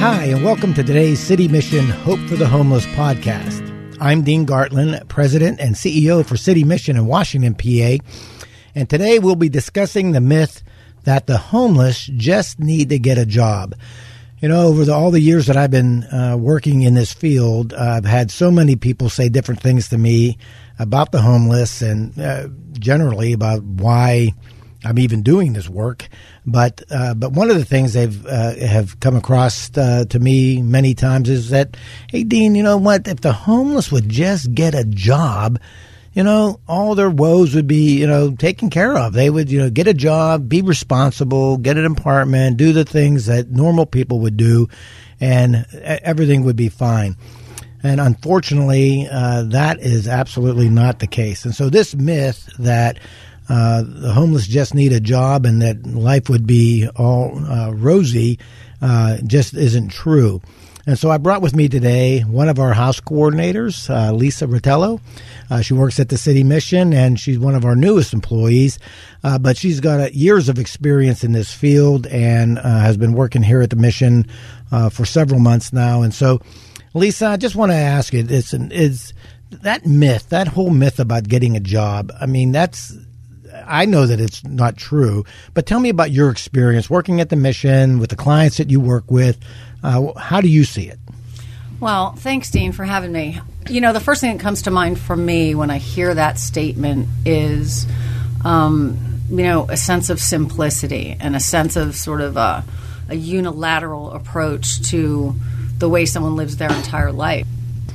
Hi, and welcome to today's City Mission Hope for the Homeless podcast. I'm Dean Gartland, President and CEO for City Mission in Washington, PA. And today we'll be discussing the myth that the homeless just need to get a job. You know, over the, all the years that I've been uh, working in this field, uh, I've had so many people say different things to me about the homeless and uh, generally about why I'm even doing this work. But uh, but one of the things they've uh, have come across uh, to me many times is that, hey Dean, you know what? If the homeless would just get a job, you know, all their woes would be you know taken care of. They would you know get a job, be responsible, get an apartment, do the things that normal people would do, and everything would be fine. And unfortunately, uh, that is absolutely not the case. And so this myth that uh, the homeless just need a job and that life would be all uh, rosy uh, just isn't true. And so I brought with me today one of our house coordinators, uh, Lisa Rotello. Uh, she works at the City Mission and she's one of our newest employees, uh, but she's got years of experience in this field and has been working here at the Mission for several months now. And so, Lisa, I just want to ask you: is that myth, that whole myth about getting a job? I mean, that's I know that it's not true, but tell me about your experience working at the mission with the clients that you work with. Uh, how do you see it? Well, thanks, Dean, for having me. You know, the first thing that comes to mind for me when I hear that statement is, um, you know, a sense of simplicity and a sense of sort of a, a unilateral approach to the way someone lives their entire life.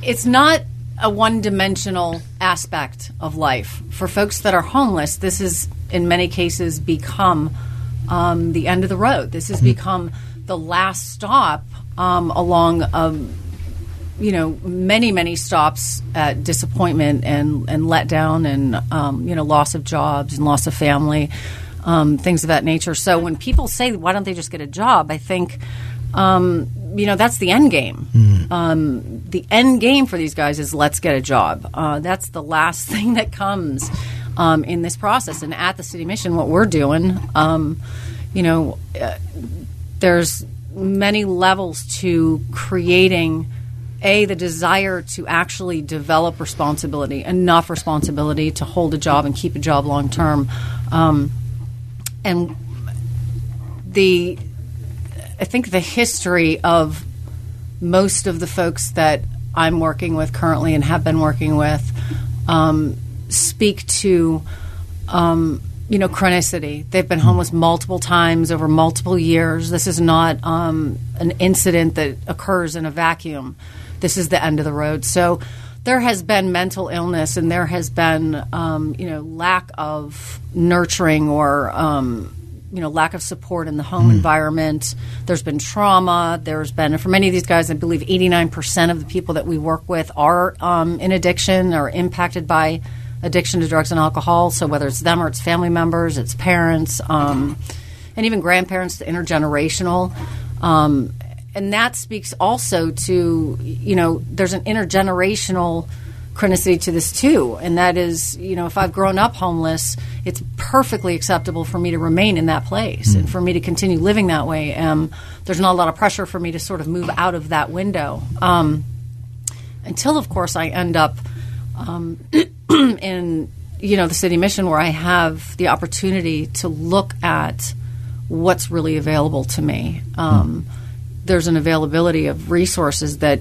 It's not a one dimensional aspect of life. For folks that are homeless, this is in many cases become um, the end of the road. This has mm-hmm. become the last stop um, along, um, you know, many, many stops at disappointment and, and letdown and, um, you know, loss of jobs and loss of family, um, things of that nature. So when people say, why don't they just get a job? I think um, you know that's the end game. Mm. Um, the end game for these guys is let's get a job. Uh, that's the last thing that comes um, in this process. And at the city mission, what we're doing, um, you know, uh, there's many levels to creating a the desire to actually develop responsibility, enough responsibility to hold a job and keep a job long term, um, and the I think the history of most of the folks that I'm working with currently and have been working with um, speak to, um, you know, chronicity. They've been homeless multiple times over multiple years. This is not um, an incident that occurs in a vacuum. This is the end of the road. So there has been mental illness and there has been, um, you know, lack of nurturing or um, you know lack of support in the home mm. environment. There's been trauma. There's been for many of these guys, I believe 89% of the people that we work with are um, in addiction or impacted by addiction to drugs and alcohol. So whether it's them or it's family members, it's parents, um, and even grandparents, the intergenerational. Um, and that speaks also to you know there's an intergenerational chronicity to this too, and that is, you know, if I've grown up homeless, it's perfectly acceptable for me to remain in that place mm. and for me to continue living that way. Um, there's not a lot of pressure for me to sort of move out of that window um, until, of course, I end up um, in you know the city mission where I have the opportunity to look at what's really available to me. Mm. There's an availability of resources that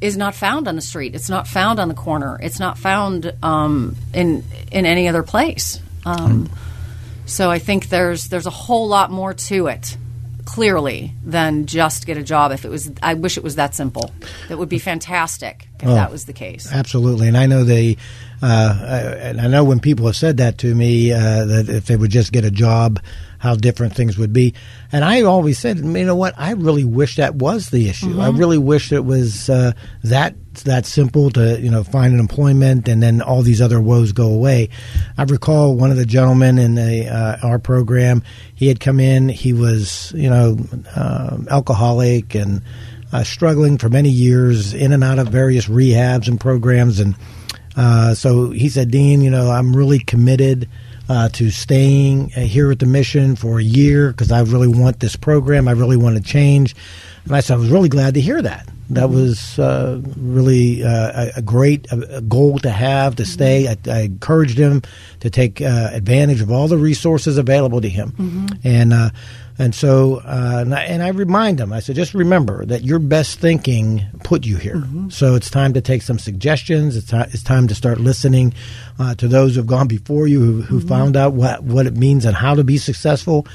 is not found on the street. It's not found on the corner. It's not found um, in in any other place. Um, so I think there's there's a whole lot more to it, clearly, than just get a job. If it was, I wish it was that simple. That would be fantastic. If Oh. that was the case. Absolutely, and I know they, uh, and I know when people have said that to me uh, that if they would just get a job, how different things would be. And I always said, you know what? I really wish that was the issue. I really wish it was uh, that that simple to you know find an employment and then all these other woes go away. I recall one of the gentlemen in the uh, our program. He had come in. He was you know um, alcoholic and uh, struggling for many years, in and out of various rehabs and programs. And uh, so he said, Dean, you know, I'm really committed uh, to staying uh, here at the mission for a year because I really want this program. I really want to change. And I said, I was really glad to hear that. That was uh, really uh, a, great a, goal to have to stay. I, I encouraged him to take uh, advantage of all the resources available to him, and uh, and so uh, and, I, and I remind them, I said, just remember that your best thinking put you here. So it's time to take some suggestions. It's ti it's time to start listening uh, to those who've gone before you, who, who found out what what it means and how to be successful.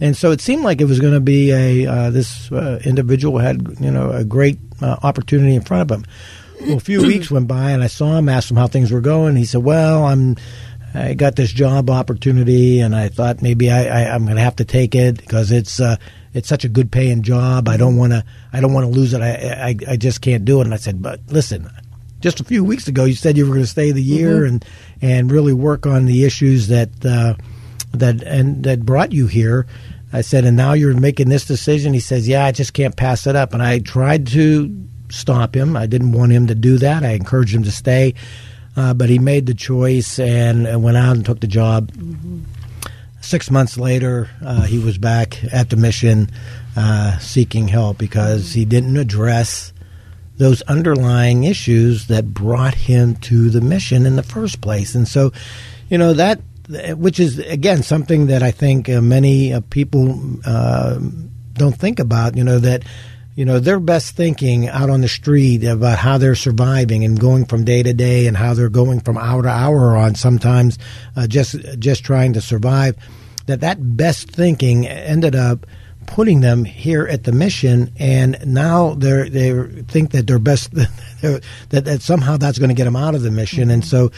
And so it seemed like it was going to be a uh, this uh, individual had you know a great uh, opportunity in front of him. Well, a few weeks went by, and I saw him, asked him how things were going. He said, "Well, I'm I got this job opportunity, and I thought maybe I, I, I'm going to have to take it because it's uh, it's such a good paying job. I don't want to I don't want to lose it. I, I I just can't do it." And I said, "But listen." Just a few weeks ago, you said you were going to stay the year and and really work on the issues that uh, that and that brought you here. I said, and now you're making this decision. He says, yeah, I just can't pass it up. And I tried to stop him. I didn't want him to do that. I encouraged him to stay, uh, but he made the choice and, and went out and took the job. Six months later, uh, he was back at the mission uh, seeking help because he didn't address those underlying issues that brought him to the mission in the first place. And so, you know, that, which is, again, something that I think uh, many uh, people uh, don't think about, you know, that, you know, their best thinking out on the street about how they're surviving and going from day to day and how they're going from hour to hour on sometimes uh, just, just trying to survive, that that best thinking ended up putting them here at the mission, and now they they think that their best that, that somehow that's going to get them out of the mission, and so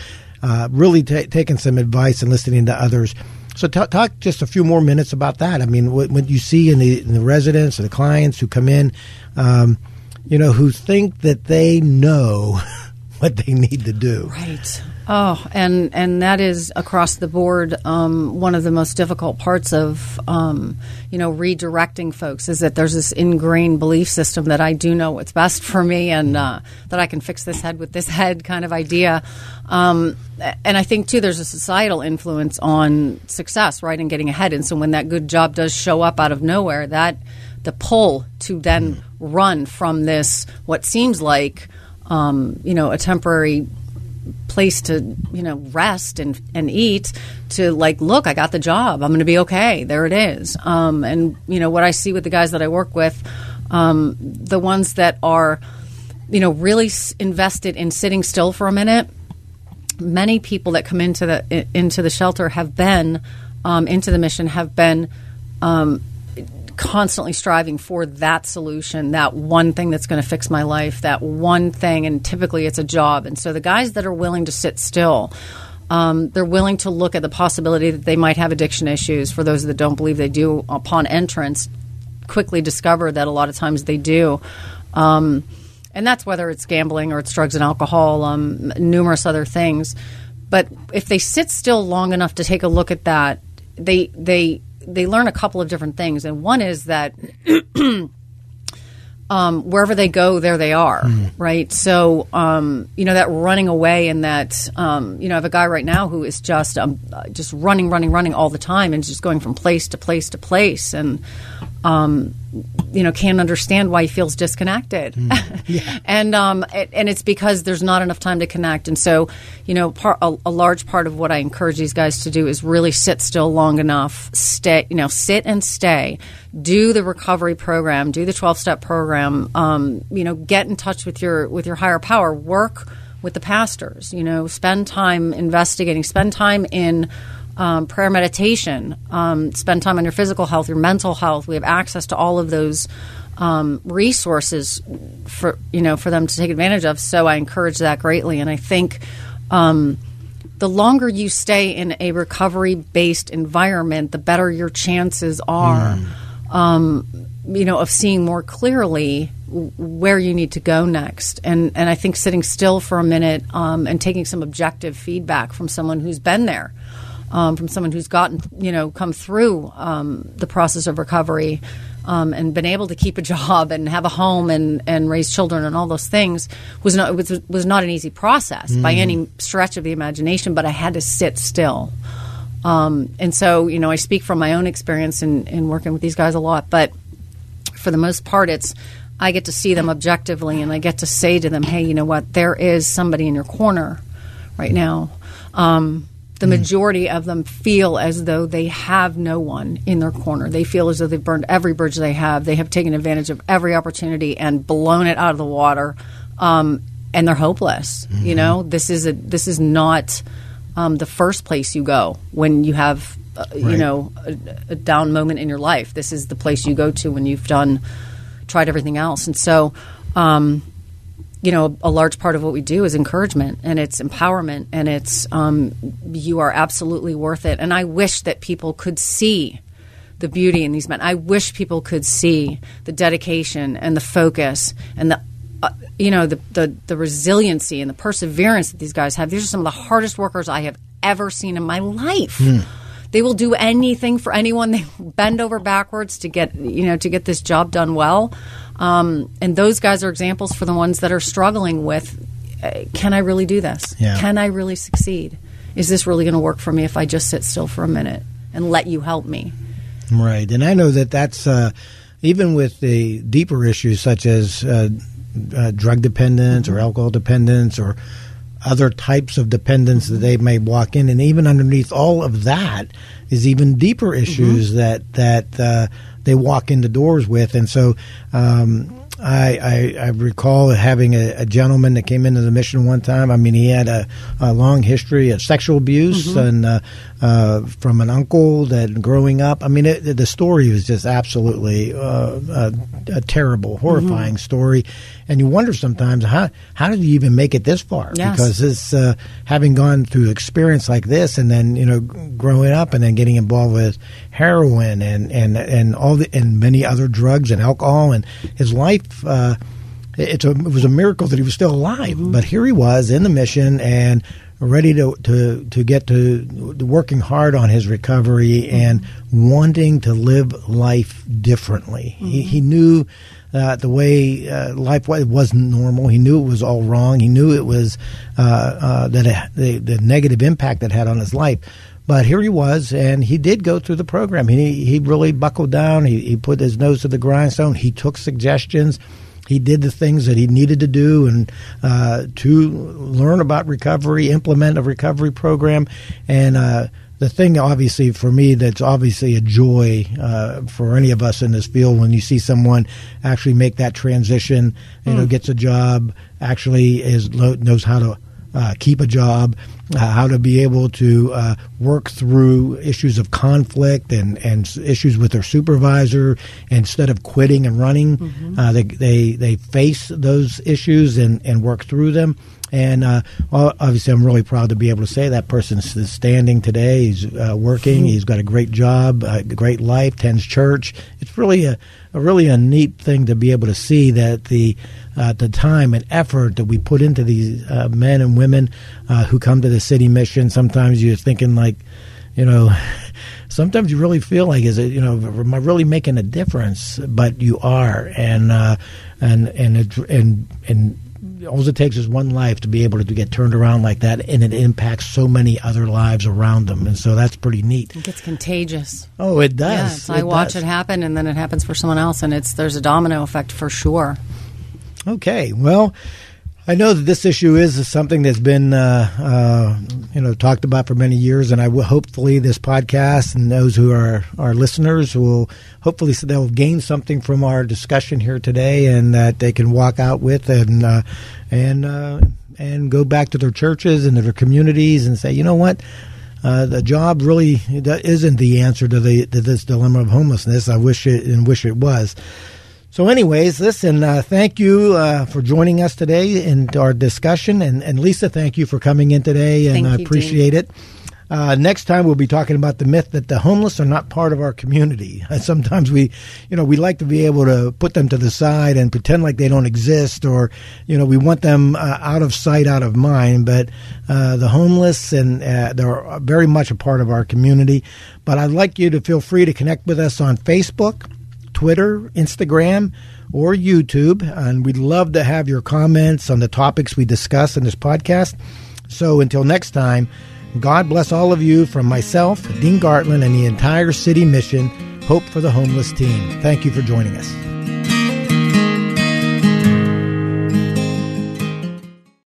uh, really ta taking some advice and listening to others. So ta talk just a few more minutes about that. I mean, what, what you see in the, in the residents or the clients who come in, um, you know, who think that they know what they need to do. Right. Oh, and and that is across the board um, one of the most difficult parts of um, you know redirecting folks is that there's this ingrained belief system that I do know what's best for me and uh, that I can fix this head with this head kind of idea. Um, and I think too there's a societal influence on success, right, and getting ahead. And so when that good job does show up out of nowhere, that the pull to then run from this what seems like um, you know a temporary place to you know rest and and eat to like look i got the job. I'm going to be okay. There it is. Um, and you know what i see with the guys that i work with um, the ones that are you know really invested in sitting still for a minute many people that come into the into the shelter have been um, into the mission have been um, constantly striving for that solution, that one thing that's going to fix my life, that one thing, and typically it's a job. And so the guys that are willing to sit still, um, they're willing to look at the possibility that they might have addiction issues. For those that don't believe they do, upon entrance, quickly discover that a lot of times they do. Um, and that's whether it's gambling or it's drugs and alcohol, um, numerous other things. But if they sit still long enough to take a look at that, they they they learn a couple of different things, and one is that um, wherever they go, there they are, right? So, um, you know, that running away and that, um, you know, I have a guy right now who is just um, just running, running, running all the time and just going from place to place to place, and um, you know, can't understand why he feels disconnected, and um, it, and it's because there's not enough time to connect, and so, you know, part, a, a large part of what I encourage these guys to do is really sit still long enough, stay, you know, sit and stay, do the recovery program, do the 12 step program, um, you know, get in touch with your with your higher power, work with the pastors, you know, spend time investigating, spend time in um, prayer meditation, um, spend time on your physical health, your mental health. We have access to all of those um, resources for you know for them to take advantage of. So I encourage that greatly, and I think. Um, the longer you stay in a recovery based environment, the better your chances are, mm. Um, you know, of seeing more clearly where you need to go next. And and I think sitting still for a minute um, and taking some objective feedback from someone who's been there, um, from someone who's gotten you know come through um, the process of recovery um, and been able to keep a job and have a home and, and raise children and all those things was not was, was not an easy process mm. by any stretch of the imagination. But I had to sit still. Um, and so, you know, I speak from my own experience in, in working with these guys a lot, but for the most part, it's I get to see them objectively and I get to say to them, hey, you know what, there is somebody in your corner right now. Um, the mm. majority of them feel as though they have no one in their corner. They feel as though they've burned every bridge they have. They have taken advantage of every opportunity and blown it out of the water, um, and they're hopeless. Mm-hmm. You know, this is a this is not um, the first place you go when you have uh, right. you know a, a down moment in your life. This is the place you go to when you've done tried everything else, and so. Um, you know, a large part of what we do is encouragement and it's empowerment and it's um, you are absolutely worth it. And I wish that people could see the beauty in these men. I wish people could see the dedication and the focus and the uh, you know the, the the resiliency and the perseverance that these guys have. These are some of the hardest workers I have ever seen in my life. Mm. They will do anything for anyone. They bend over backwards to get you know to get this job done well. Um, and those guys are examples for the ones that are struggling with uh, can I really do this? Yeah. Can I really succeed? Is this really going to work for me if I just sit still for a minute and let you help me? Right. And I know that that's uh, even with the deeper issues such as uh, uh, drug dependence mm-hmm. or alcohol dependence or other types of dependence that they may walk in, and even underneath all of that is even deeper issues mm-hmm. that that uh, they walk into doors with. And so um, I, I, I, recall having a, a, gentleman that came into the mission one time. I mean, he had a, a long history of sexual abuse mm-hmm. and uh, uh, from an uncle that growing up. I mean, it, the story was just absolutely uh, a, a, terrible, horrifying mm-hmm. story. And you wonder sometimes how how did you even make it this far? Yes. Because this uh, having gone through experience like this, and then you know growing up, and then getting involved with heroin and and and all the and many other drugs and alcohol, and his life. Uh, it's a, it was a miracle that he was still alive, mm-hmm. but here he was in the mission and ready to, to, to get to working hard on his recovery mm-hmm. and wanting to live life differently. Mm-hmm. He, he knew uh, the way uh, life was, wasn't normal. He knew it was all wrong. He knew it was uh, uh that it, the, the negative impact it had on his life. But here he was, and he did go through the program. He he really buckled down. He, he put his nose to the grindstone. He took suggestions he did the things that he needed to do and uh, to learn about recovery, implement a recovery program, and uh, the thing obviously for me that's obviously a joy uh, for any of us in this field when you see someone actually make that transition, you mm. know, gets a job, actually is knows how to uh, keep a job, uh, how to be able to uh, work through issues of conflict and, and issues with their supervisor instead of quitting and running. Mm-hmm. Uh, they, they, they face those issues and, and work through them. And uh, obviously, I'm really proud to be able to say that person is standing today. He's uh, working. He's got a great job, a great life, tends church. It's really a, a really a neat thing to be able to see that the uh, the time and effort that we put into these uh, men and women uh, who come to the city mission. Sometimes you're thinking like, you know. Sometimes you really feel like, is it you know, am I really making a difference? But you are, and uh, and and and and all it takes is one life to be able to get turned around like that, and it impacts so many other lives around them, and so that's pretty neat. It gets contagious. Oh, it does. Yes, I watch does. it happen, and then it happens for someone else, and it's there's a domino effect for sure. Okay, well, I know that this issue is something that's been, uh, uh, you know, talked about for many years, and I hopefully this podcast and those who are our listeners will hopefully they'll gain something from our discussion here today, and that they can walk out with and uh, and uh, and go back to their churches and their communities and say, you know what. Uh, the job really isn't the answer to the to this dilemma of homelessness. I wish it and wish it was. So, anyways, listen, uh, thank you uh, for joining us today in our discussion. And, and Lisa, thank you for coming in today, and Thank I you, appreciate it. Uh, next time we'll be talking about the myth that the homeless are not part of our community. Sometimes we, you know, we like to be able to put them to the side and pretend like they don't exist, or you know, we want them uh, out of sight, out of mind. But uh, the homeless and uh, they're very much a part of our community. But I'd like you to feel free to connect with us on Facebook, Twitter, Instagram, or YouTube, and we'd love to have your comments on the topics we discuss in this podcast. So until next time. God bless all of you from myself, Dean Gartland, and the entire city mission, Hope for the Homeless team. Thank you for joining us.